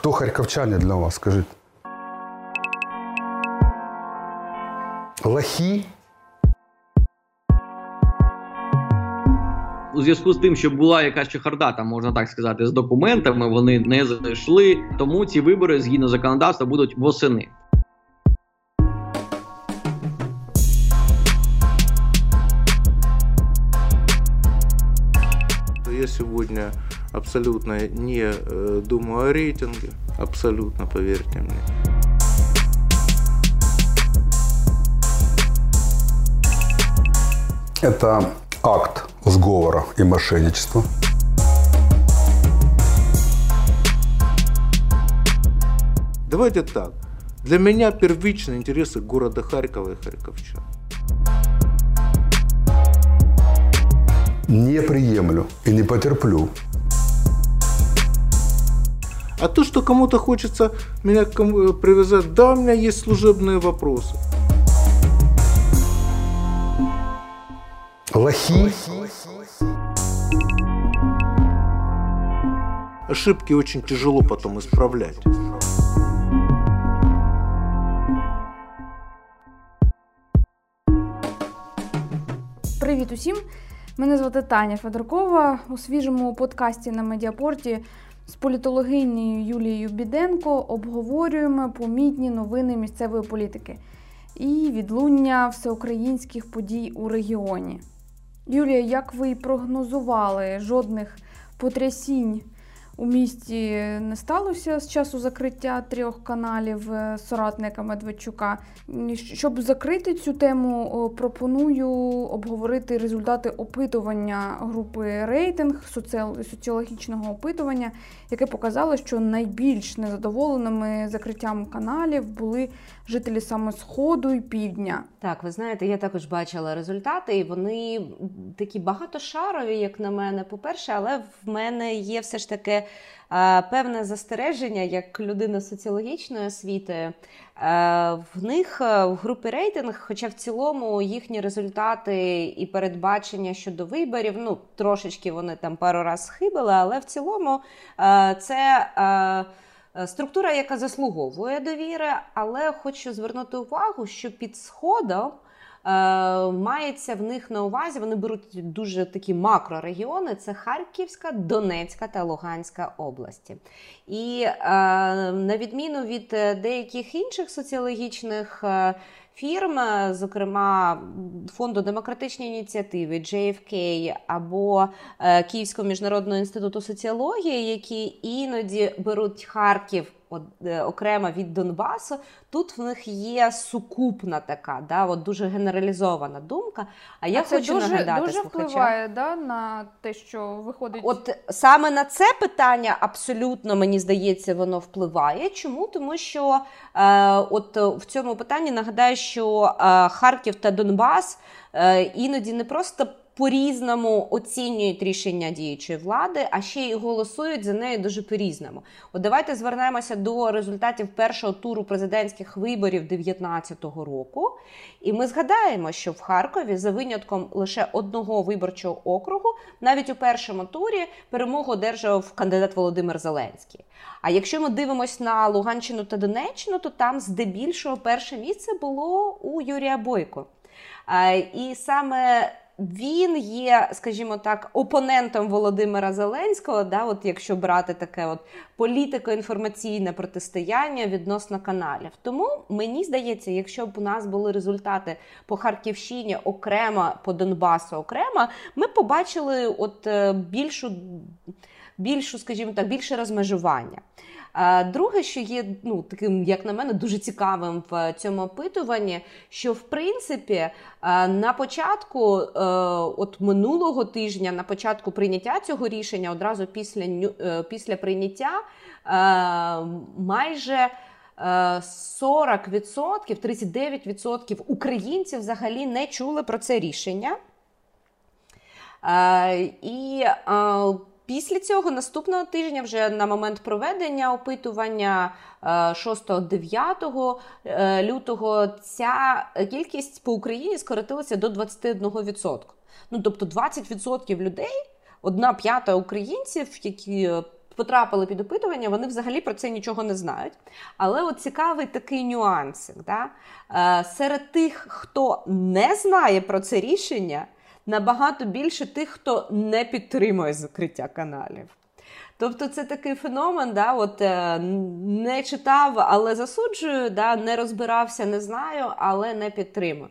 Хто харківчани для вас, скажіть? Лохи? У зв'язку з тим, що була якась чехарда, там можна так сказати, з документами, вони не зайшли. Тому ці вибори згідно законодавства будуть восени. Я сегодня абсолютно не э, думаю о рейтинге, абсолютно, поверьте мне. Это акт сговора и мошенничества. Давайте так. Для меня первичные интересы города Харькова и харьковчан. Не приемлю и не потерплю. А то, что кому-то хочется меня к кому- э, привязать, да, у меня есть служебные вопросы. Лохи? Ошибки очень тяжело потом исправлять. Привіт усім! Мене звати Таня Федоркова. У свіжому подкасті на Медіапорті з політологинею Юлією Біденко обговорюємо помітні новини місцевої політики і відлуння всеукраїнських подій у регіоні. Юлія, як ви й прогнозували, жодних потрясінь у місті не сталося з часу закриття трьох каналів е, соратника Медведчука. Щоб закрити цю тему, пропоную обговорити результати опитування групи рейтинг соціологічного опитування, яке показало, що найбільш незадоволеними закриттям каналів були жителі саме сходу і півдня. Так, ви знаєте, я також бачила результати, і вони такі багатошарові, як на мене. По-перше, але в мене є все ж таки е, певне застереження як людина соціологічної освіти. Е, в них е, в групі рейтинг, хоча в цілому їхні результати і передбачення щодо виборів, ну трошечки вони там пару раз схибили, але в цілому це. Е, Структура, яка заслуговує довіри, але хочу звернути увагу, що під сходом е, мається в них на увазі, вони беруть дуже такі макрорегіони: це Харківська, Донецька та Луганська області. І е, на відміну від деяких інших соціологічних фірм, е, зокрема фонду демократичні ініціативи, JFK або е, Київського міжнародного інституту соціології, які іноді беруть Харків. Е, Окремо від Донбасу, тут в них є сукупна така, да, от дуже генералізована думка. А я А це хочу дуже, нагадати дуже слухачам. впливає да, на те, що виходить. От саме на це питання абсолютно мені здається, воно впливає. Чому? Тому що е, от в цьому питанні нагадаю, що е, Харків та Донбас е, іноді не просто. По-різному оцінюють рішення діючої влади, а ще й голосують за нею дуже по-різному. От давайте звернемося до результатів першого туру президентських виборів 2019 року. І ми згадаємо, що в Харкові за винятком лише одного виборчого округу, навіть у першому турі перемогу одержав кандидат Володимир Зеленський. А якщо ми дивимося на Луганщину та Донеччину, то там здебільшого перше місце було у Юрія Бойко. І саме він є, скажімо так, опонентом Володимира Зеленського, да, от якщо брати таке от політико-інформаційне протистояння відносно каналів. Тому мені здається, якщо б у нас були результати по Харківщині окремо, по Донбасу окремо, ми побачили от е, більшу, більшу, скажімо так, більше розмежування. Друге, що є ну таким, як на мене, дуже цікавим в цьому опитуванні, що в принципі е, на початку, е, от минулого тижня, на початку прийняття цього рішення, одразу після е, після прийняття, майже е, 40%, 39% українців взагалі не чули про це рішення. І після цього наступного тижня, вже на момент проведення опитування е, 6-9 е, лютого, ця кількість по Україні скоротилася до 21%. Ну тобто 20% людей, одна п'ята українців, які е, потрапили під опитування, вони взагалі про це нічого не знають. Але от цікавий такий нюансик. Да? Е, серед тих, хто не знає про це рішення, набагато більше тих, хто не підтримує закриття каналів. Тобто це такий феномен, да, от е, не читав, але засуджую, да, не розбирався, не знаю, але не підтримую.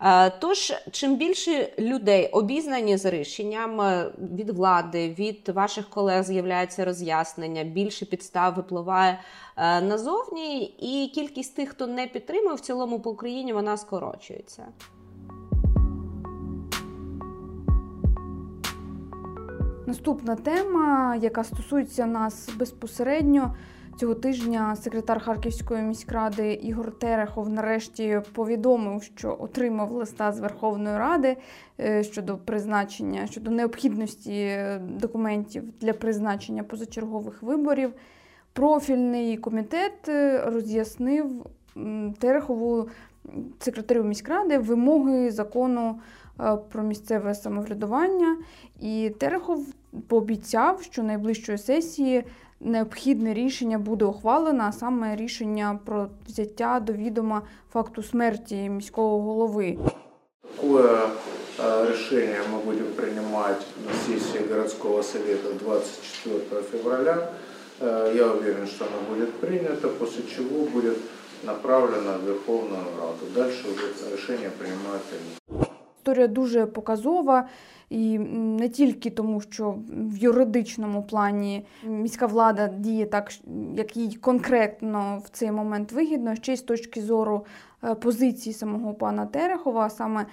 Е, тож, чим більше людей обізнані з рішенням е, від влади, від ваших колег з'являється роз'яснення, більше підстав випливає назовні, і кількість тих, хто не підтримує, в цілому по Україні вона скорочується. Наступна тема, яка стосується нас безпосередньо цього тижня, секретар Харківської міськради Ігор Терехов нарешті повідомив, що отримав листа з Верховної Ради е, щодо призначення, щодо необхідності документів для призначення позачергових виборів. Профільний комітет е, роз'яснив Терехову секретарю міськради вимоги закону Е, про місцеве самоврядування. І Терехов пообіцяв, що найближчої сесії необхідне рішення буде ухвалено, а саме рішення про взяття до відома факту смерті міського голови. Такое решение мы будем принимать на сессии городского совета 24 февраля. Я уверен, что оно будет принято, после чего будет направлено в Верховную Раду. Дальше уже решение принимают. Історія дуже показова. І не тільки тому, що в юридичному плані міська влада діє так, як їй конкретно в цей момент вигідно, ще й з точки зору е, позиції самого пана Терехова, саме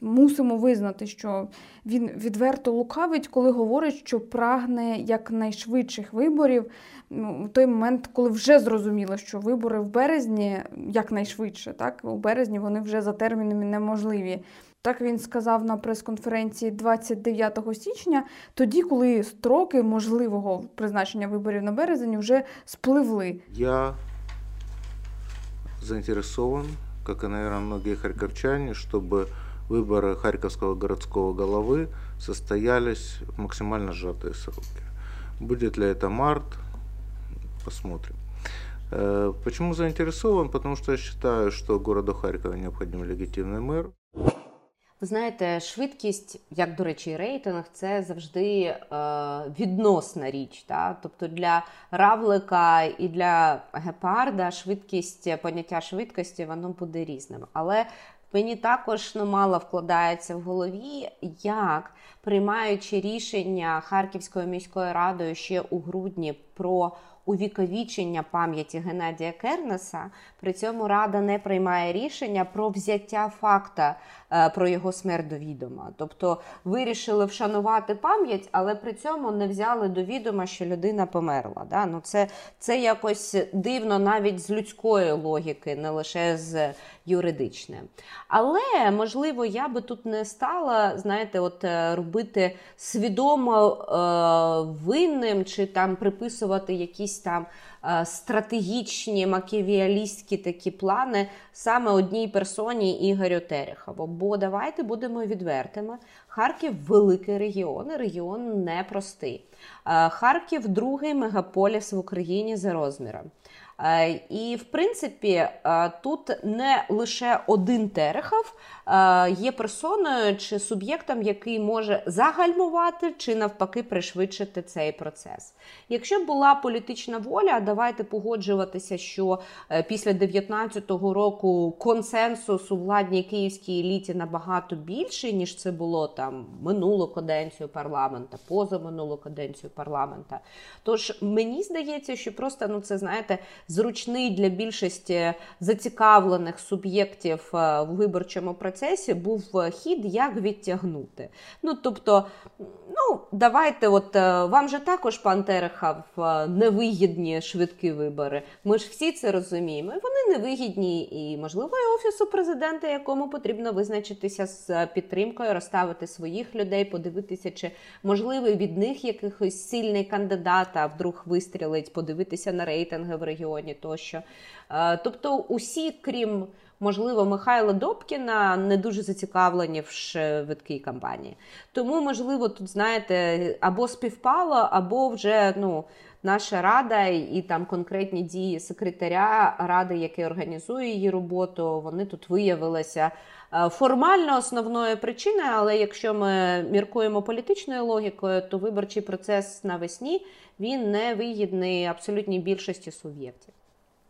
мусимо визнати, що він відверто лукавить, коли говорить, що прагне якнайшвидших виборів. Ну, в той момент, коли вже зрозуміло, що вибори в березні якнайшвидше, так у березні вони вже за термінами неможливі. Так він сказав на прес-конференції 29 січня, тоді, коли строки можливого призначення виборів на березень вже спливли. Я заинтересован, как и, наверное, многие харьковчане, чтобы выборы Харьковского городского головы состоялись в максимально сжатые сроки. Будет ли это март, посмотрим. Э, почему заинтересован? Потому что я считаю, что городу Харькова необходим легитимный мэр. Ви знаєте, швидкість, як до речі, рейтинг, це завжди е, відносна річ. Та? Тобто для равлика і для гепарда швидкість, поняття швидкості, воно буде різним. Але мені також ну, мало вкладається в голові, як приймаючи рішення Харківською міською радою ще у грудні про увіковічення пам'яті Геннадія Кернеса. При цьому рада не приймає рішення про взяття факта е, про його смерть до відома. Тобто вирішили вшанувати пам'ять, але при цьому не взяли до відома, що людина померла. Да? Ну Це це якось дивно навіть з людської логіки, не лише з юридичної. Але можливо, я би тут не стала, знаєте, от е, робити свідомо е, винним чи там приписувати якісь там е, стратегічні маківіалістські такі плани саме одній персоні Ігорю Терехову. Бо давайте будемо відвертими. Харків великий регіон, регіон непростий. Е, Харків другий мегаполіс в Україні за розміром. Е, і, в принципі, е, тут не лише один Терехов є персоною чи суб'єктом, який може загальмувати чи навпаки пришвидшити цей процес. Якщо була політична воля, давайте погоджуватися, що після 19-го року консенсус у владній київській еліті набагато більший, ніж це було там минулу каденцію парламента, позаминулу каденцію парламента. Тож мені здається, що просто ну це знаєте зручний для більшості зацікавлених суб'єктів е, в виборчому процесі був е, хід, як відтягнути. Ну тобто, ну давайте, от е, вам же також пан Терехов невигідні швидкі вибори. Ми ж всі це розуміємо. Вони невигідні, і можливо, і офісу президента, якому потрібно визначитися з підтримкою, розставити своїх людей, подивитися, чи можливий від них якихось сильний кандидат, а вдруг вистрілить, подивитися на рейтинги в регіоні тощо. Е, тобто, усі, крім можливо, Михайла Добкіна не дуже зацікавлені в швидкій кампанії. Тому, можливо, тут знаєте, або співпало, або вже ну. Наша рада і там конкретні дії секретаря ради, який організує її роботу, вони тут виявилися е, формально основною причиною. Але якщо ми міркуємо політичною логікою, то виборчий процес навесні він не вигідний абсолютній більшості суб'єктів.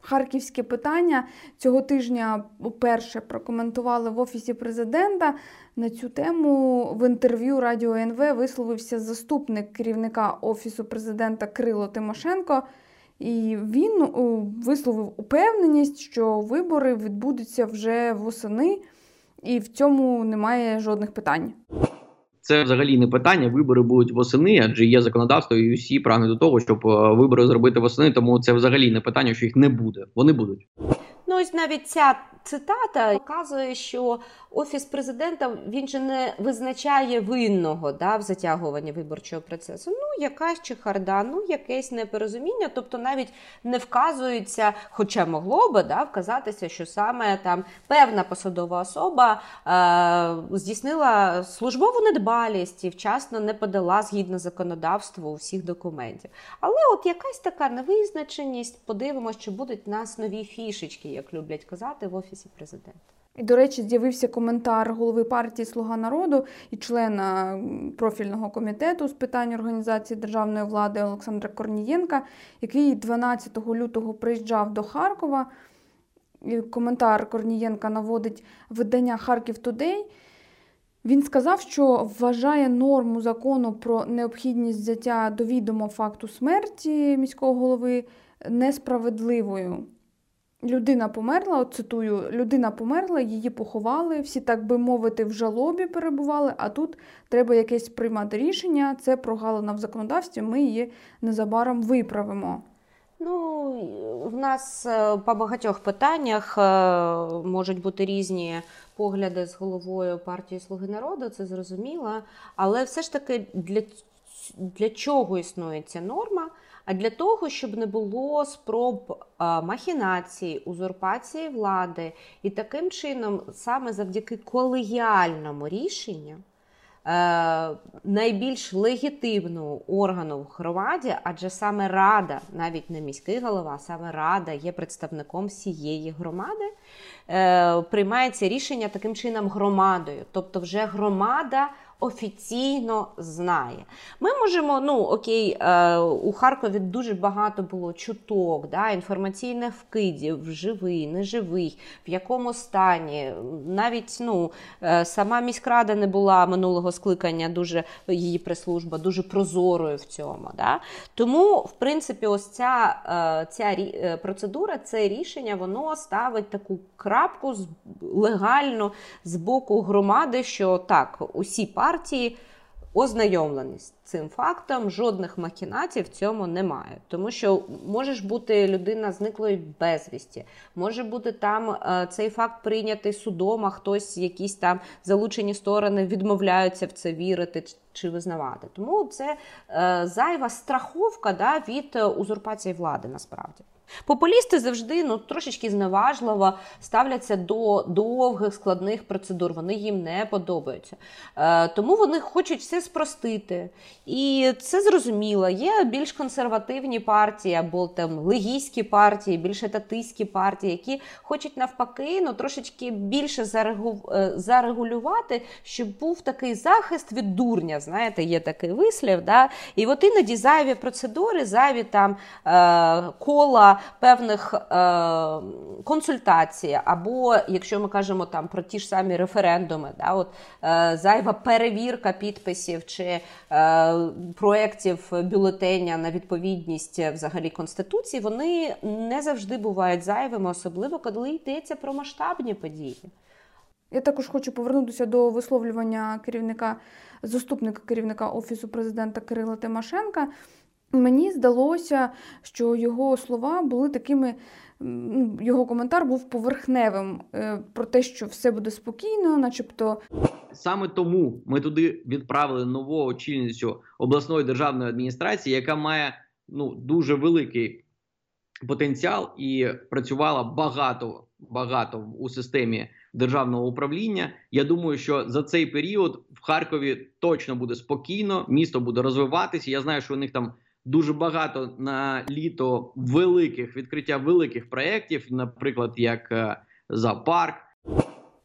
Харківське питання цього тижня вперше прокоментували в офісі президента. На цю тему в інтерв'ю Радіо НВ висловився заступник керівника офісу президента Крило Тимошенко. І він висловив упевненість, що вибори відбудуться вже восени, і в цьому немає жодних питань. Це взагалі не питання. Вибори будуть восени, адже є законодавство, і усі прагнуть до того, щоб е, вибори зробити восени. Тому це взагалі не питання, що їх не буде. Вони будуть. Ну ось навіть ця цитата показує, що офіс президента він же не визначає винного да, в затягуванні виборчого процесу. Ну, якась чехарда, ну якесь непорозуміння, тобто навіть не вказується, хоча могло би да, вказатися, що саме там певна посадова особа е, здійснила службову недбалість і вчасно не подала згідно законодавству всіх документів. Але от якась така невизначеність, подивимося, чи будуть нас нові фішечки, як люблять казати в офісі президента. І, до речі, з'явився коментар голови партії Слуга народу і члена профільного комітету з питань організації державної влади Олександра Корнієнка, який 12 лютого приїжджав до Харкова. Коментар Корнієнка наводить видання Харків Тудей. Він сказав, що вважає норму закону про необхідність взяття до відома факту смерті міського голови несправедливою. Людина померла, от цитую, людина померла, її поховали, всі, так би мовити, в жалобі перебували, а тут треба якесь приймати рішення. Це прогалина в законодавстві, ми її незабаром виправимо. Ну, в нас е, по багатьох питаннях е, можуть бути різні погляди з головою партії Слуги народу, це зрозуміло. Але все ж таки для, для чого існує ця норма? а для того, щоб не було спроб махінації, узурпації влади, і таким чином, саме завдяки колегіальному рішенню. Е, найбільш легітимного органу в громаді, адже саме рада, навіть не міський голова, саме рада є представником всієї громади, е, приймається рішення таким чином громадою. Тобто, вже громада офіційно знає. Ми можемо, ну окей, е, у Харкові дуже багато було чуток, да, інформаційних вкидів, живий, неживий, в якому стані. Навіть ну, е, сама міськрада не була минулого скликання, дуже її прес-служба дуже прозорою в цьому. Да? Тому, в принципі, ось ця, е, ця процедура, це рішення, воно ставить таку крапку легально з боку громади, що так, усі партії партії ознайомлені з цим фактом, жодних махінацій в цьому немає. Тому що може бути людина зниклої безвісті, може бути там е, цей факт прийнятий судом, а хтось, якісь там залучені сторони відмовляються в це вірити чи визнавати. Тому це е, зайва страховка да, від е, узурпації влади насправді. Популісти завжди ну, трошечки зневажливо ставляться до довгих складних процедур. Вони їм не подобаються. Е, Тому вони хочуть все спростити. І це зрозуміло. Є більш консервативні партії або там легійські партії, більш етатистські партії, які хочуть навпаки ну, трошечки більше. Е, зарегулювати, щоб був такий захист від дурня. Знаєте, є такий вислів. Да? І от іноді зайві процедури, зайві там е, кола певних е, консультацій, або якщо ми кажемо там про ті ж самі референдуми, да, от е, зайва перевірка підписів чи е, проєктів бюлетеня на відповідність взагалі конституції, вони не завжди бувають зайвими, особливо коли йдеться про масштабні події. Я також хочу повернутися до висловлювання керівника заступника керівника офісу президента Кирила Тимошенка. Мені здалося, що його слова були такими, ну, його коментар був поверхневим е, про те, що все буде спокійно, начебто. Саме тому ми туди відправили нову очільницю обласної державної адміністрації, яка має ну дуже великий потенціал і працювала багато багато у системі державного управління. Я думаю, що за цей період в Харкові точно буде спокійно, місто буде розвиватися. Я знаю, що у них там дуже багато на літо великих відкриття великих проєктів, наприклад, як е, зоопарк.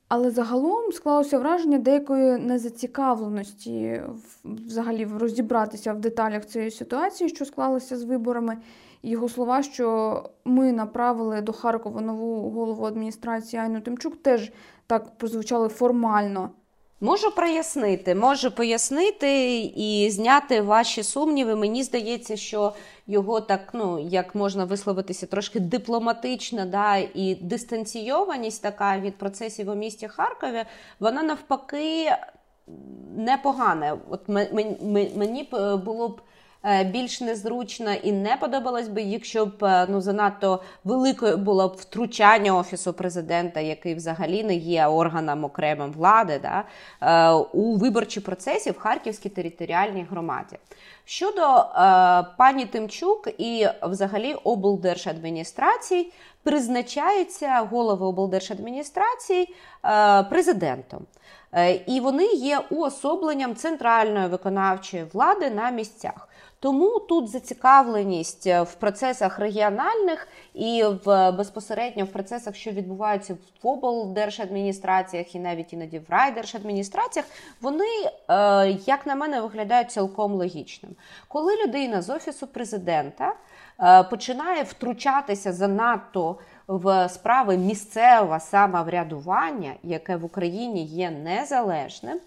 Але загалом склалося враження деякої незацікавленості взагалі розібратися в деталях цієї ситуації, що склалася з виборами. Його слова, що ми направили до Харкова нову голову адміністрації Айну Тимчук, теж так прозвучали формально. Можу прояснити, можу пояснити і зняти ваші сумніви. Мені здається, що його так, ну як можна висловитися, трошки дипломатична, да, і дистанційованість така від процесів у місті Харкові, вона навпаки непогана. От мені було б. Е, більш незручно і не подобалось би, якщо б е, ну занадто великою було б втручання офісу президента, який взагалі не є органом окремим влади, да, е, у виборчі процесі в Харківській територіальній громаді. Щодо е, пані Тимчук і взагалі облдержадміністрацій, призначаються голови облдержадміністрацій е, президентом. Е, і вони є уособленням центральної виконавчої влади на місцях. Тому тут зацікавленість е, в процесах регіональних і в безпосередньо в процесах, що відбуваються в облдержадміністраціях і навіть іноді в райдержадміністраціях, вони, е, як на мене, виглядають цілком логічним. Коли людина з офісу президента е, починає втручатися занадто в справи місцевого самоврядування, яке в Україні є незалежним.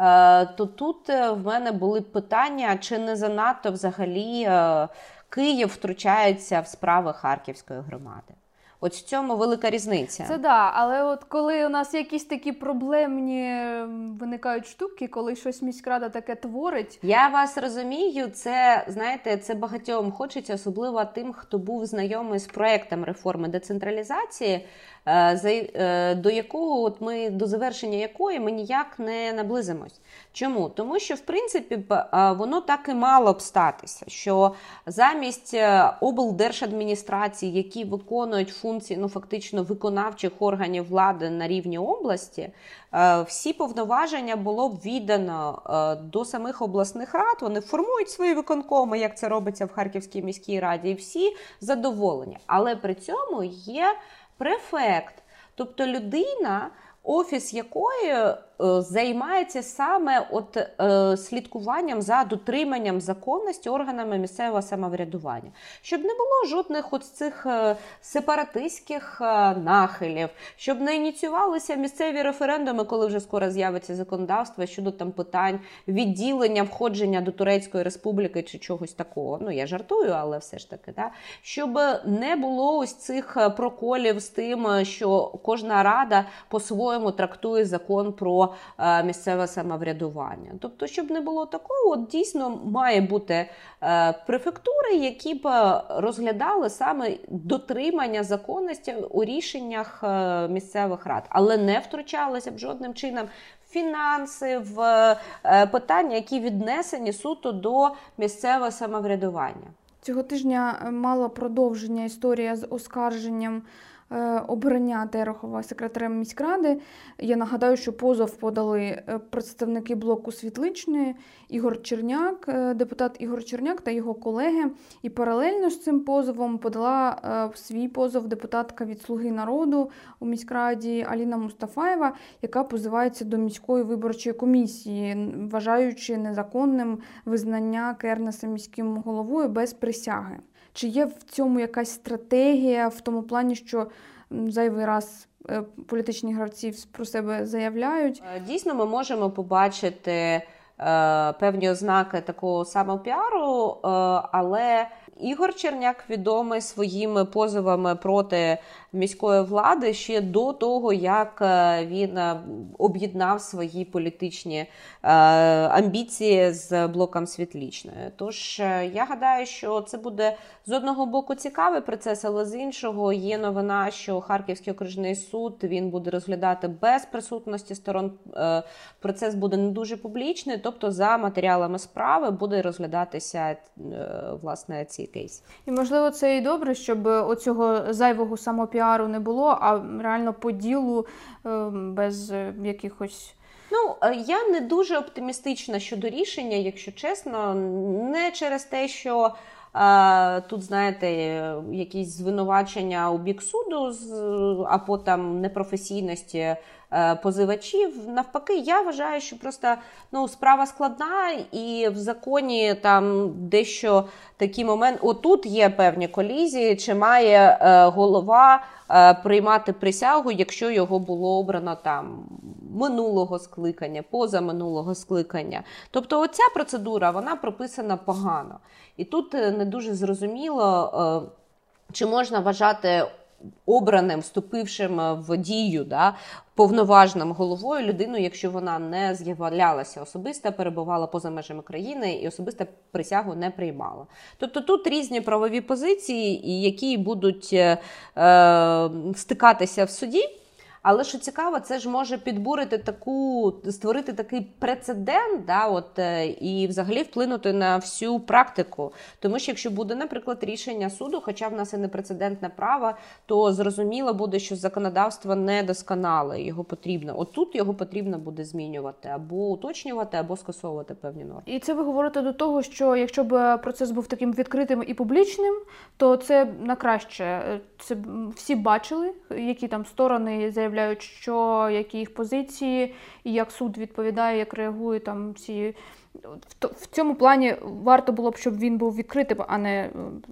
Е, то тут е, в мене були питання, чи не занадто взагалі е, Київ втручається в справи Харківської громади. От в цьому велика різниця. Це да, але от коли у нас якісь такі проблемні виникають штуки, коли щось міськрада таке творить. Я вас розумію, це знаєте, це багатьом хочеться, особливо тим, хто був знайомий з проектом реформи децентралізації. Е, е, до якого от ми до завершення якої ми ніяк не наблизимось. Чому? Тому що, в принципі, воно так і мало б статися, що замість е, облдержадміністрацій, які виконують функції ну, фактично виконавчих органів влади на рівні області, всі повноваження було б віддано до самих обласних рад. Вони формують свої виконкоми, як це робиться в Харківській міській раді, і всі задоволені. Але при цьому є префект, тобто людина, офіс якої Е, займається саме от е, слідкуванням за дотриманням законності органами місцевого самоврядування, щоб не було жодних от цих е, сепаратистських нахилів, щоб не ініціювалися місцеві референдуми, коли вже скоро з'явиться законодавство щодо там питань відділення входження до Турецької республіки чи чогось такого. Ну я жартую, але все ж таки, да? щоб не було ось цих проколів з тим, що кожна рада по-своєму трактує закон про. Е, місцеве самоврядування. Тобто, щоб не було такого, от дійсно має бути е, префектури, які б розглядали саме дотримання законності у рішеннях е, місцевих рад, але не втручалися б жодним чином. Фінанси в питання, які віднесені суто до місцевого самоврядування цього тижня мала продовження історія з оскарженням Е, обрання Терехова секретарем міськради. Я нагадаю, що позов подали е, представники блоку світличної Ігор Черняк, е, депутат Ігор Черняк та його колеги. І паралельно з цим позовом подала свій позов депутатка від Слуги народу у міськраді Аліна Мустафаєва, яка позивається до міської виборчої комісії, вважаючи незаконним визнання Кернеса міським головою без присяги. Чи є в цьому якась стратегія в тому плані, що зайвий раз е, політичні гравці про себе заявляють? Е, дійсно, ми можемо побачити е, певні ознаки такого самопіару, але Ігор Черняк відомий своїми позовами проти міської влади ще до того, як е, він е, об'єднав свої політичні е, амбіції з блоком світлічної. Тож я гадаю, що це буде з одного боку цікавий процес, але з іншого є новина, що Харківський окружний суд він буде розглядати без присутності сторон. Процес буде не дуже публічний. тобто за матеріалами справи буде розглядатися власне цей кейс. І можливо це і добре, щоб оцього зайвого самопіару не було, а реально по ділу без якихось. Ну, я не дуже оптимістична щодо рішення, якщо чесно, не через те, що Тут, знаєте, якісь звинувачення у бік суду або там непрофесійності е, позивачів. Навпаки, я вважаю, що просто ну, справа складна, і в законі там дещо такі моменти. Отут є певні колізії, чи має е, голова е, приймати присягу, якщо його було обрано там минулого скликання, позаминулого скликання. Тобто, оця процедура вона прописана погано. І тут е, не дуже зрозуміло, е, чи можна вважати обраним, вступившим в дію, да, повноважним головою людину, якщо вона не з'являлася особисто, перебувала поза межами країни і особисто присягу не приймала. Тобто тут різні правові позиції, які будуть е, е стикатися в суді. Але що цікаво, це ж може підбурити таку, створити такий прецедент, да, от, е, і взагалі вплинути на всю практику. Тому що якщо буде, наприклад, рішення суду, хоча в нас і не прецедентне право, то зрозуміло буде, що законодавство недосконале, його потрібно. От тут його потрібно буде змінювати або уточнювати, або скасовувати певні норми. І це ви говорите до того, що якщо б процес був таким відкритим і публічним, то це на краще. Це всі бачили, які там сторони заявляють заявляють, що які їх позиції, і як суд відповідає, як реагує там ці в цьому плані варто було б, щоб він був відкритим, а не е,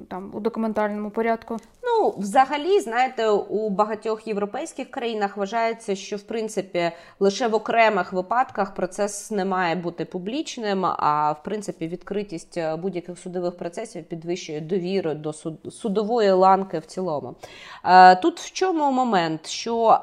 там у документальному порядку. Ну, взагалі, знаєте, у багатьох європейських країнах вважається, що в принципі лише в окремих випадках процес не має бути публічним, а в принципі відкритість е, будь-яких судових процесів підвищує довіру до судової ланки в цілому. Е, тут в чому момент, що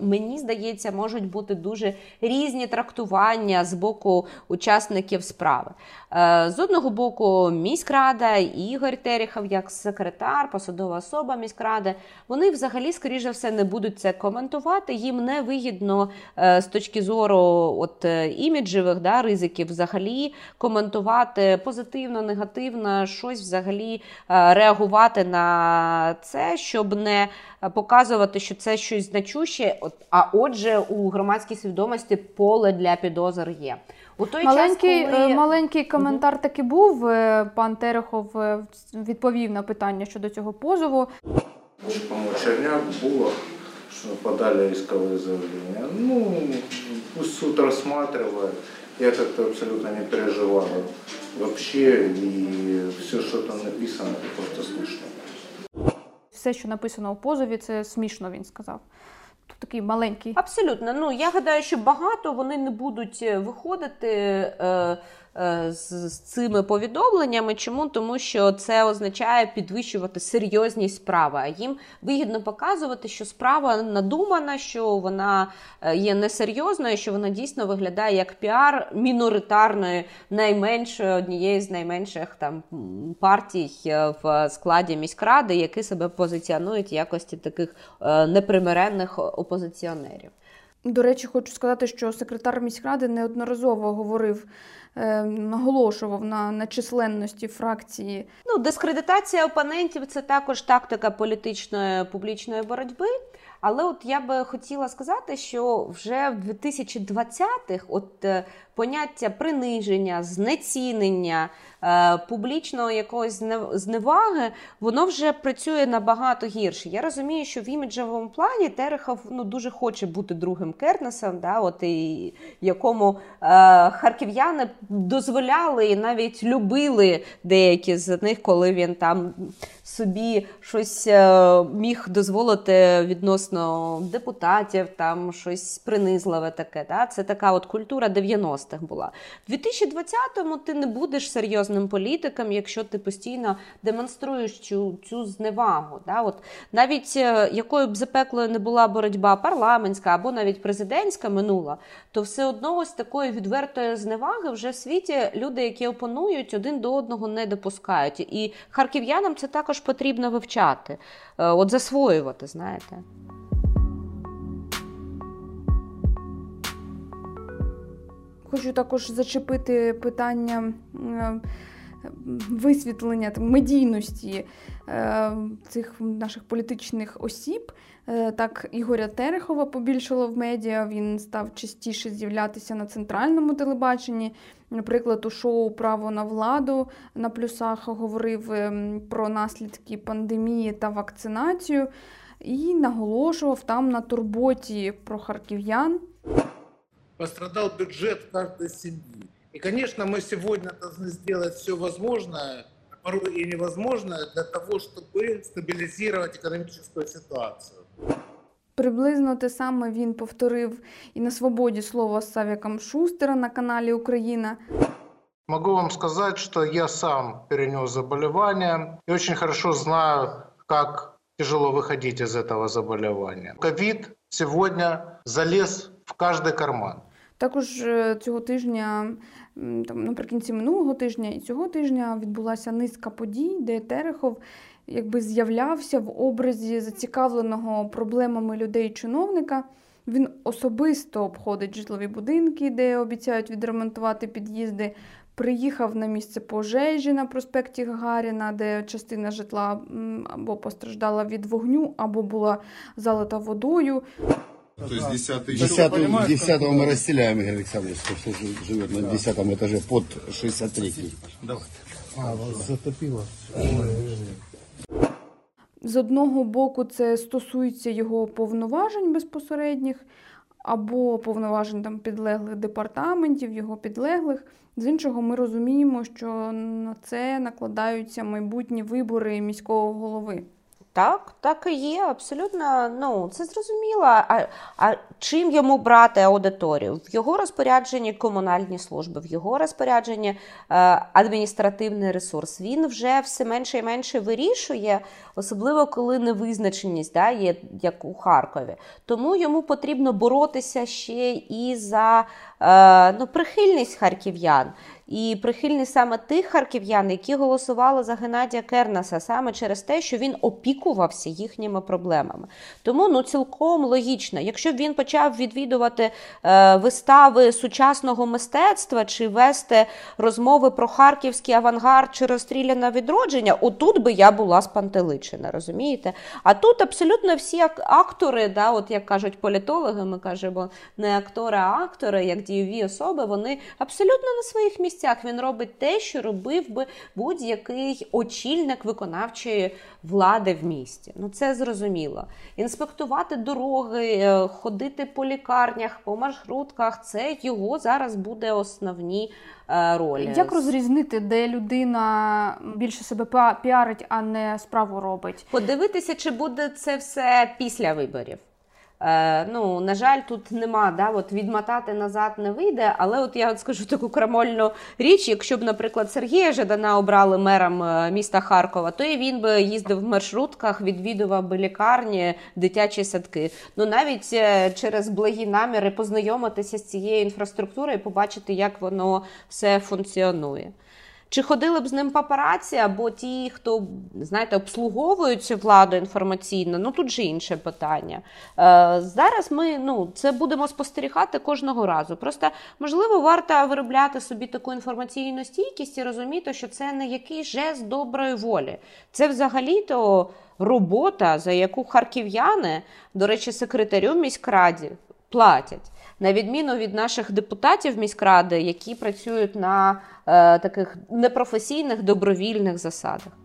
мені здається, можуть бути дуже різні трактування з боку учасників учасників справи. Е, з одного боку, міськрада, Ігор Терехов, як секретар, посадова особа міськради, вони взагалі, скоріш за все, не будуть це коментувати. Їм не вигідно е, з точки зору от, е, іміджевих да, ризиків взагалі коментувати позитивно, негативно, щось взагалі реагувати на це, щоб не показувати, що це щось значуще. А отже, у громадській свідомості поле для підозр є. У той маленький час, коли... маленький коментар угу. таки був. Е, пан Терехов е, відповів на питання щодо цього позову. Черняк було, що подали исковые заявления. Ну, пусть суд рассматривает. Я как-то абсолютно не переживала вообще, и все, що там написано, это просто смешно. Все, що написано у позові, це смішно, він сказав такий маленький. Абсолютно. Ну я гадаю, що багато вони не будуть е, виходити. Е, з цими повідомленнями. Чому? Тому що це означає підвищувати серйозність справи. А їм вигідно показувати, що справа надумана, що вона е, є несерйозною, що вона дійсно виглядає як піар міноритарної, найменшої однієї з найменших там партій е, в складі міськради, які себе позиціонують в якості таких непримиренних опозиціонерів. До речі, хочу сказати, що секретар міськради неодноразово говорив Е, наголошував на на численності фракції. Ну, дискредитація опонентів це також тактика політичної публічної боротьби. Але от я би хотіла сказати, що вже в 2020-х от е, поняття приниження, знецінення, е, публічного якогось зневаги, воно вже працює набагато гірше. Я розумію, що в іміджовому плані Терехов ну, дуже хоче бути другим Кернесом, да, от і якому е, харків'яни дозволяли і навіть любили деякі з них, коли він там собі щось е, міг дозволити відносно депутатів, там щось принизливе таке. Да? Це така от культура 90-х була. В 2020-му ти не будеш серйозним політиком, якщо ти постійно демонструєш цю цю зневагу. Да? От Навіть е, якою б запеклою не була боротьба парламентська або навіть президентська минула, то все одно ось такої відвертої зневаги вже в світі люди, які опонують, один до одного не допускають. І харків'янам це також потрібно вивчати, е, от засвоювати, знаєте. Хочу також зачепити питання висвітлення медійності цих наших політичних осіб. Так, Ігоря Терехова побільшало в медіа. Він став частіше з'являтися на центральному телебаченні. Наприклад, у шоу Право на владу на плюсах говорив ем, про наслідки пандемії та вакцинацію і наголошував там на турботі про харків'ян. Пострадав бюджет кожної сім'ї. І, звісно, ми сьогодні повинні зробити все можливе, порой і невозможне, для того, щоб стабілізувати економічну ситуацію. Приблизно те саме він повторив і на свободі слово з Савіком Шустера на каналі Україна. Могу вам сказать, что я сам перенес заболевание и очень хорошо знаю, как тяжело выходить из этого заболевания. Ковид сегодня залез в каждый карман. Також е, цього тижня, там наприкінці минулого тижня і цього тижня відбулася низка подій, де Терехов якби з'являвся в образі зацікавленого проблемами людей чиновника. Він особисто обходить житлові будинки, де обіцяють відремонтувати під'їзди. Приїхав на місце пожежі на проспекті Гагаріна, де частина житла або постраждала від вогню, або була залита водою. То есть 10 10, 10 мы расселяем, Игорь Александрович, кто живет на 10 этаже под 63 Давайте. А, вас затопило. З одного боку, це стосується його повноважень безпосередніх або повноважень там підлеглих департаментів, його підлеглих. З іншого, ми розуміємо, що на це накладаються майбутні вибори міського голови. Так, так і є, абсолютно. Ну це зрозуміло. А а чим йому брати аудиторію? В його розпорядженні комунальні служби, в його розпорядженні е, адміністративний ресурс. Він вже все менше і менше вирішує, особливо коли невизначеність да, є як у Харкові. Тому йому потрібно боротися ще і за е, ну, прихильність харків'ян і прихильність саме тих харків'ян, які голосували за Геннадія Кернаса, саме через те, що він опікувався їхніми проблемами. Тому ну цілком логічно, якщо б він почав відвідувати е, вистави сучасного мистецтва чи вести розмови про харківський авангард чи розстріляне відродження, отут би я була спантеличена, розумієте? А тут абсолютно всі актори, да, от як кажуть політологи, ми кажемо не актори, а актори, як дієві особи, вони абсолютно на своїх місцях місцях він робить те, що робив би будь-який очільник виконавчої влади в місті. Ну це зрозуміло. Інспектувати дороги, е, ходити по лікарнях, по маршрутках це його зараз буде основні е, ролі. Як розрізнити, де людина більше себе піарить, а не справу робить? Подивитися, чи буде це все після виборів. Е, ну, На жаль, тут нема, да, от відмотати назад не вийде, але от я от скажу таку крамольну річ: якщо б, наприклад, Сергія Жадана обрали мером е, міста Харкова, то і він би їздив в маршрутках, відвідував би лікарні, дитячі садки. Ну навіть е, через благі наміри познайомитися з цією інфраструктурою і побачити, як воно все функціонує. Чи ходили б з ним папараці, або ті, хто знаєте, обслуговують цю владу інформаційно, ну тут же інше питання. Е, Зараз ми ну, це будемо спостерігати кожного разу. Просто можливо варто виробляти собі таку інформаційну стійкість і розуміти, що це не якийсь жест доброї волі. Це взагалі-то робота, за яку харків'яни, до речі, секретарю міськраді платять на відміну від наших депутатів міськради, які працюють на е, таких непрофесійних добровільних засадах.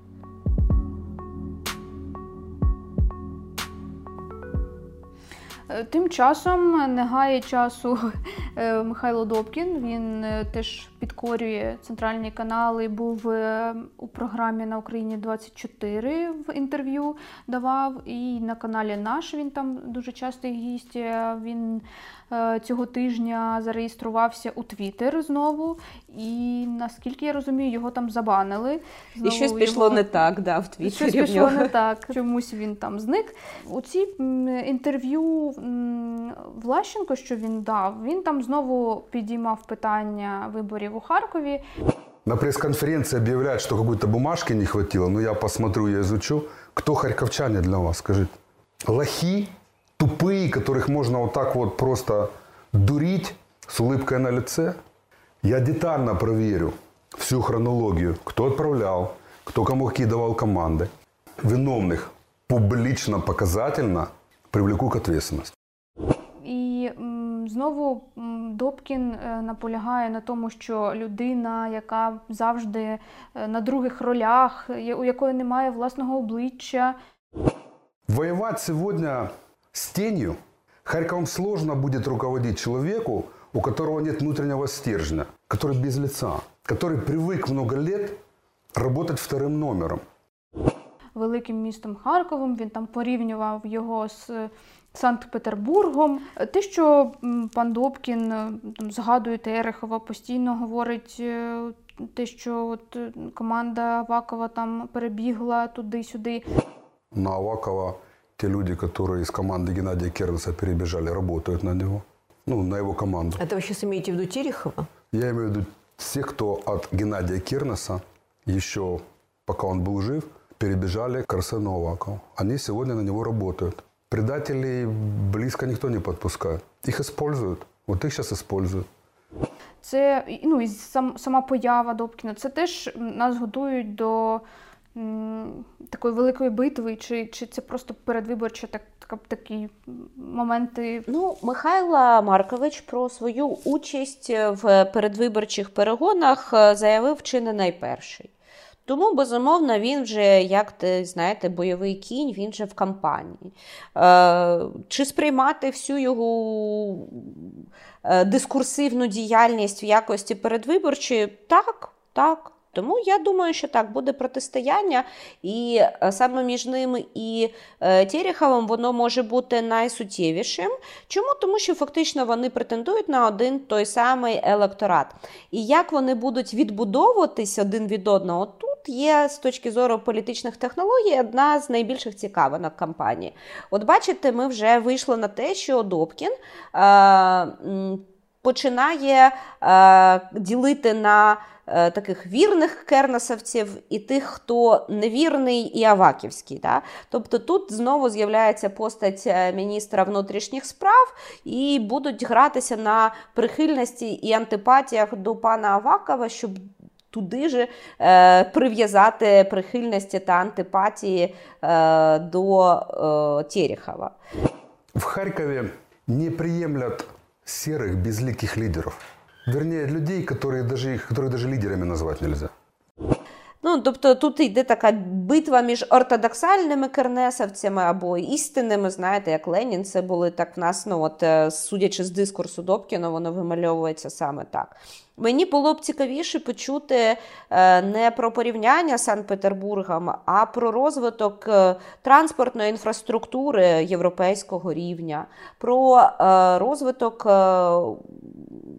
Тим часом не гає часу е, Михайло Добкін. Він е, теж підкорює центральні канали. Був у програмі на Україні 24 в інтерв'ю давав. І на каналі наш він там дуже частий гість. Він цього тижня зареєструвався у Твіттер знову. І наскільки я розумію, його там забанили. Знову і щось його... пішло не так, да, в Твіттері. Щось пішло не так. Чомусь він там зник. У ці інтерв'ю Влащенко, що він дав, він там знову підіймав питання виборів у Харкові. На пресс-конференции объявляют, что какой-то бумажки не хватило. Ну, я посмотрю, я изучу. Кто харьковчане для вас, скажите? Лохи, тупые, которых можно вот так вот просто дурить с улыбкой на лице? Я детально проверю всю хронологию, кто отправлял, кто кому какие давал команды. Виновных публично, показательно привлеку к ответственности. І знову Добкін е, наполягає на тому, що людина, яка завжди е, на других ролях, у якої немає власного обличчя, Воевать сегодня с тенью Харьковом сложно будет руководить человеку, у которого нет внутреннего стержня, который без лица, который привык много лет работать вторым номером. великим містом Харковом. Він там порівнював його з е, Санкт-Петербургом. Те, що м, пан Добкін е, там згадує Терехова, постійно говорить е, те, що от е, команда Авакова там перебігла туди-сюди. На Авакова те люди, которые из команды Геннадия Кернеса перебежали, работают на него. Ну, на его команду. Это вы сейчас имеете в виду Терехова? Я имею в виду всех, кто от Геннадия Кернеса еще, пока он был жив, перебежали к Арсену Авакову. Они сегодня на него работают. Предателей близко никто не подпускает. Их используют. Вот их сейчас используют. Це ну, сам, сама поява Добкіна. Це теж нас готують до такої великої битви, чи, чи це просто передвиборча так, така, такі моменти Ну, Михайло Маркович про свою участь в передвиборчих перегонах е, заявив чи не найперший. Тому, безумовно, він вже, як ти знаєте, бойовий кінь, він же в кампанії. Е, чи сприймати всю його е, дискурсивну діяльність в якості передвиборчої? Так, так. Тому я думаю, що так буде протистояння, і е, саме між ними і е, Тереховим воно може бути найсуттєвішим. Чому? Тому що фактично вони претендують на один той самий електорат. І як вони будуть відбудовуватись один від одного, тут є з точки зору політичних технологій одна з найбільших цікавинок кампанії. От бачите, ми вже вийшли на те, що Добкін. Е, Починає е, ділити на таких вірних кернесовців і тих, хто невірний і аваківський. Да? Тобто тут знову з'являється постать е, міністра внутрішніх справ і будуть гратися на прихильності і антипатіях до пана Авакова, щоб туди же е, прив'язати прихильності та антипатії е, до е, Терехова. В Харькове не приемлят серых, безликих лидеров. Вернее, людей, которые даже, их, которых даже лидерами назвать нельзя. Ну, тобто тут йде така битва між ортодоксальними кернесовцями або істинними, знаєте, як Ленін, це були так в нас, ну от е, судячи з дискурсу Добкіна, воно вимальовується саме так. Мені було б цікавіше почути е, не про порівняння з Санкт-Петербургом, а про розвиток е, транспортної інфраструктури європейського рівня, про розвиток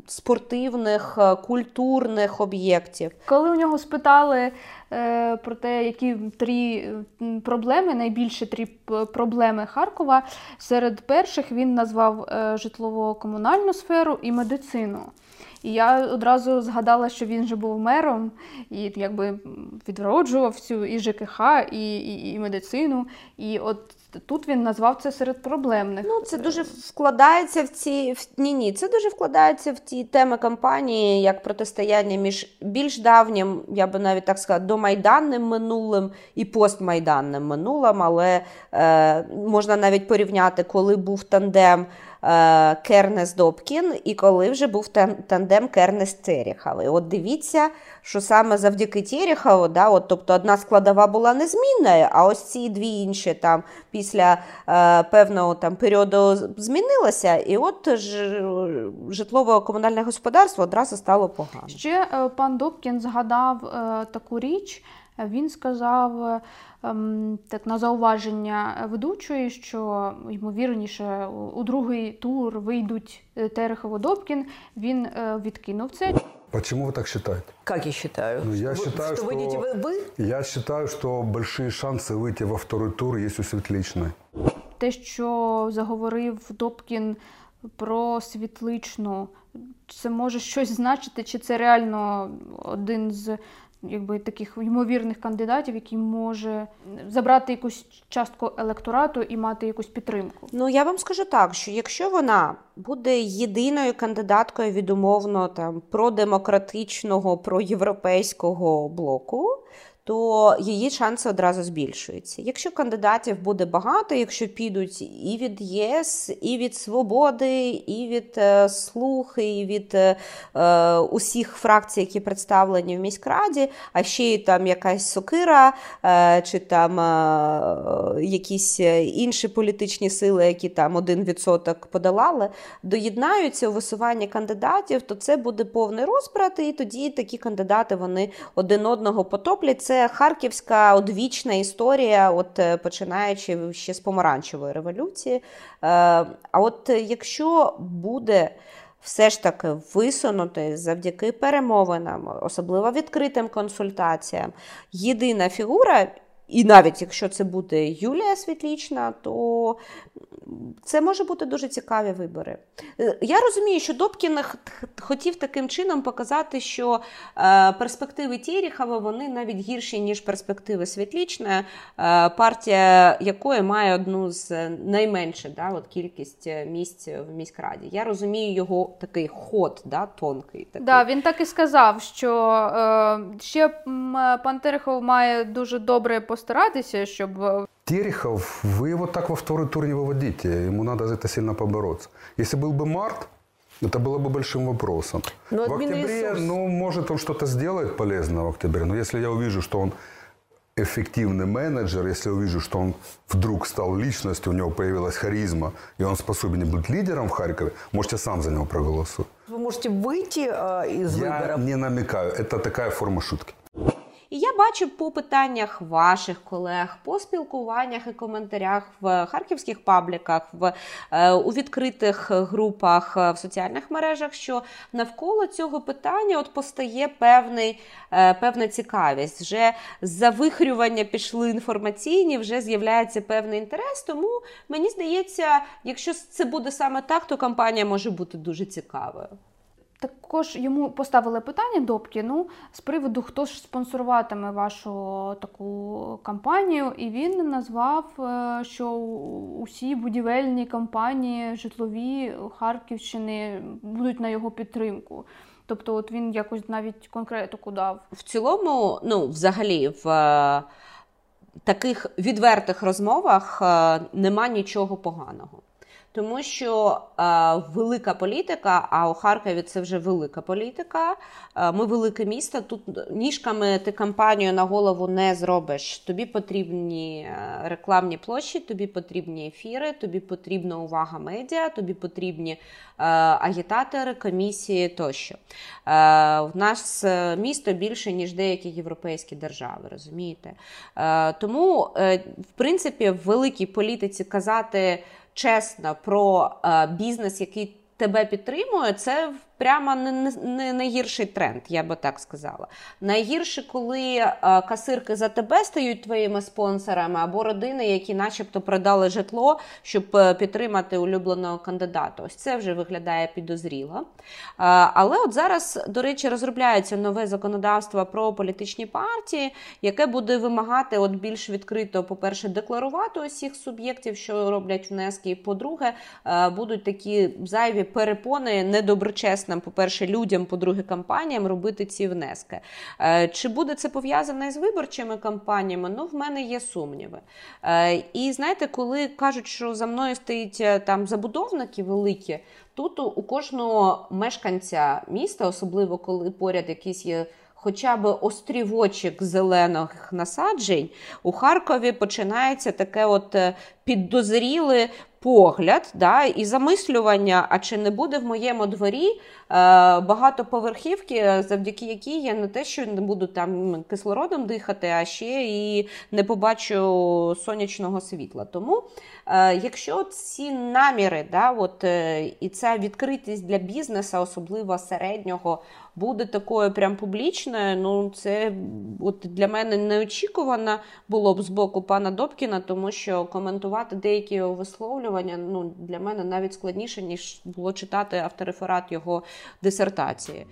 спортивних, е, культурних об'єктів. Коли у нього спитали е, про те, які три проблеми, найбільше три проблеми Харкова, серед перших він назвав е, житлово-комунальну сферу і медицину. І я одразу згадала, що він же був мером і якби відроджував всю і ЖКХ, і, і, і медицину. І от тут він назвав це серед проблемних. Ну, це дуже вкладається в ці в, ні, ні, це дуже вкладається в ті теми кампанії, як протистояння між більш давнім, я би навіть так сказала, домайданним минулим і постмайданним минулим, але е, можна навіть порівняти, коли був тандем. Е, Кернес Добкін, і коли вже був тандем Кернес Терехов. І от дивіться, що саме завдяки Терехову, да, от, тобто одна складова була незмінною, а ось ці дві інші там після е, певного там періоду змінилося, і от ж, житлово-комунальне господарство одразу стало погано. Ще е, пан Добкін згадав е, таку річ. Е, Він сказав е, ем, так на зауваження ведучої, що ймовірніше у, у другий тур вийдуть е, Терехово Добкін. Він е, відкинув це. Почему вы так считаете? Как я считаю? Ну, я Вы- считаю, что что- выйдете вы, вы? Я считаю, что большие шансы выйти во второй тур есть у Светличной. Те, що заговорив Добкін про світличну, це може щось значити, чи це реально один з якби таких ймовірних кандидатів, які може забрати якусь частку електорату і мати якусь підтримку? Ну я вам скажу так, що якщо вона буде єдиною кандидаткою від умовно там продемократичного, проєвропейського блоку то її шанси одразу збільшуються. Якщо кандидатів буде багато, якщо підуть і від ЄС, і від Свободи, і від е, Слух, і від е, е, усіх фракцій, які представлені в міськраді, а ще й там якась сокира, е, чи там е, якісь інші політичні сили, які там один відсоток подолали, доєднаються у висуванні кандидатів, то це буде повний розбрат, і тоді такі кандидати вони один одного потоплять. Це це харківська одвічна історія, от е, починаючи ще з помаранчевої революції. Е, а от якщо буде все ж таки висунути завдяки перемовинам, особливо відкритим консультаціям, єдина фігура. І навіть якщо це буде Юлія Світлічна, то це може бути дуже цікаві вибори. Е, я розумію, що Добкін хотів таким чином показати, що е, перспективи Тєріхова вони навіть гірші, ніж перспективи Світлічна, е, партія якої має одну з найменших да, от кількість місць в міськраді. Я розумію його такий ход, да, тонкий. Такий. Да, Він так і сказав, що ще пан Терехов має дуже добре постаратися, щоб Терехов, вы его так во второй тур не выводите. Ему надо за это сильно побороться. Если был бы март, это было бы большим вопросом. Но в октябре, ресурс. ну, может, он что-то сделает полезного в октябре. Но если я увижу, что он эффективный менеджер, если я увижу, что он вдруг стал личностью, у него появилась харизма, и он способен быть лидером в Харькове, можете сам за него проголосовать. Вы можете выйти э, из я выборов? Я не намекаю. Это такая форма шутки. І я бачу по питаннях ваших колег, по спілкуваннях і коментарях в харківських пабліках, в е, у відкритих групах е, в соціальних мережах, що навколо цього питання от постає певний, е, певна цікавість. Вже завихрювання пішли інформаційні, вже з'являється певний інтерес. Тому мені здається, якщо це буде саме так, то кампанія може бути дуже цікавою. Також йому поставили питання Добкіну з приводу, хто ж спонсоруватиме вашу таку кампанію, і він назвав, е, що усі будівельні компанії житлові Харківщини будуть на його підтримку. Тобто, от він якось навіть конкретику дав. В цілому, ну, взагалі, в е, таких відвертих розмовах е, нема нічого поганого тому що е, велика політика, а у Харкові це вже велика політика. Е, ми велике місто. Тут ніжками ти кампанію на голову не зробиш. Тобі потрібні е, рекламні площі, тобі потрібні ефіри, тобі потрібна увага медіа, тобі потрібні е, агітатори, комісії тощо. Е, в нас е, місто більше, ніж деякі європейські держави, розумієте? Тому, в принципі, в великій політиці казати чесно про е, бізнес, який тебе підтримує, це прямо не, не найгірший тренд, я би так сказала. Найгірше, коли е, касирки за тебе стають твоїми спонсорами, або родини, які, начебто, продали житло, щоб е, підтримати улюбленого кандидата. Ось це вже виглядає підозріло. Е, але от зараз, до речі, розробляється нове законодавство про політичні партії, яке буде вимагати от більш відкрито, по-перше, декларувати усіх суб'єктів, що роблять внески, і по-друге, будуть такі зайві перепони недоброчесні нам, по-перше, людям, по-друге, кампаніям робити ці внески. Е, чи буде це пов'язане з виборчими кампаніями? Ну, в мене є сумніви. Е, і знаєте, коли кажуть, що за мною стоїть е, там забудовники великі, тут у кожного мешканця міста, особливо коли поряд якісь є. Хоча б острівочок зелених насаджень у Харкові починається таке от піддозріле погляд да, і замислювання, а чи не буде в моєму дворі е, багатоповерхівки, завдяки якій я не те, що не буду там кислородом дихати, а ще і не побачу сонячного світла. Тому, е, якщо ці наміри, да, от, е, і ця відкритість для бізнесу, особливо середнього, буде такою прям публічною, ну це от для мене неочікувано було б з боку пана Добкіна, тому що коментувати деякі його висловлювання ну, для мене навіть складніше, ніж було читати автореферат його дисертації.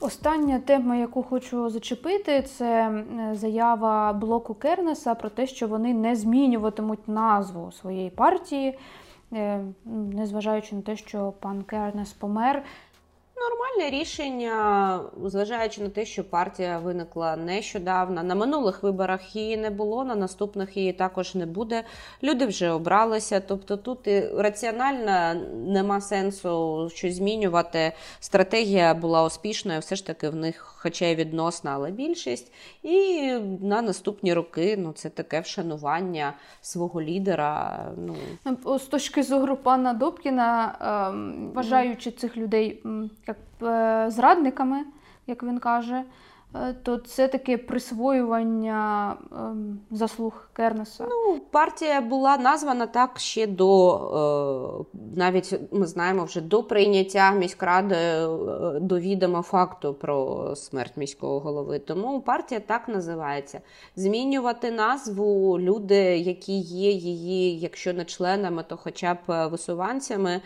Остання тема, яку хочу зачепити, це заява блоку Кернеса про те, що вони не змінюватимуть назву своєї партії незважаючи на те, що пан Кернес помер. Нормальне рішення, зважаючи на те, що партія виникла нещодавно. На минулих виборах її не було, на наступних її також не буде. Люди вже обралися. Тобто тут і раціонально нема сенсу щось змінювати. Stратегія була успішною, все ж таки в них, хоча й відносна, але більшість. І на наступні роки ну це таке вшанування свого лідера. Ну з точки зору пана Добкіна, ем, вважаючи цих людей як е, зрадниками, як він каже, то це таке присвоювання ем, заслуг Кернеса. Ну, партія була названа так ще до е, навіть ми знаємо вже до прийняття міськради до відома факту про смерть міського голови. Тому партія так називається. Змінювати назву люди, які є її, якщо не членами, то хоча б висуванцями,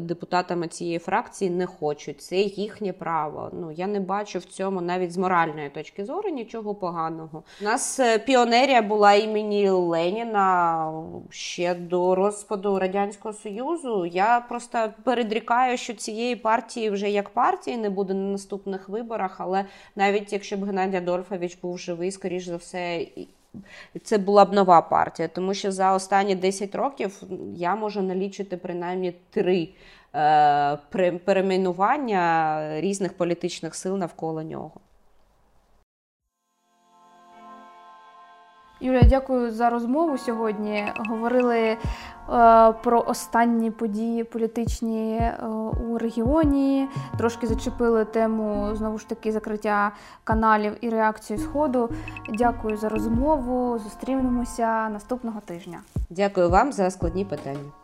депутатами цієї фракції не хочуть. Це їхнє право. Ну я не бачу в цьому навіть з моральної точки зору нічого поганого. У нас піонерія була імені Леніна ще до розпаду радянського союзу. Я просто передрікаю, що цієї партії вже як партії не буде на наступних виборах. Але навіть якщо б Геннадій Адольфович був живий, скоріш за все. Це була б нова партія, тому що за останні 10 років я можу налічити принаймні три е, перейменування різних політичних сил навколо нього. Юлія, дякую за розмову сьогодні. Говорили е, про останні події політичні е, у регіоні. Трошки зачепили тему знову ж таки закриття каналів і реакцію Сходу. Дякую за розмову. Зустрінемося наступного тижня. Дякую вам за складні питання.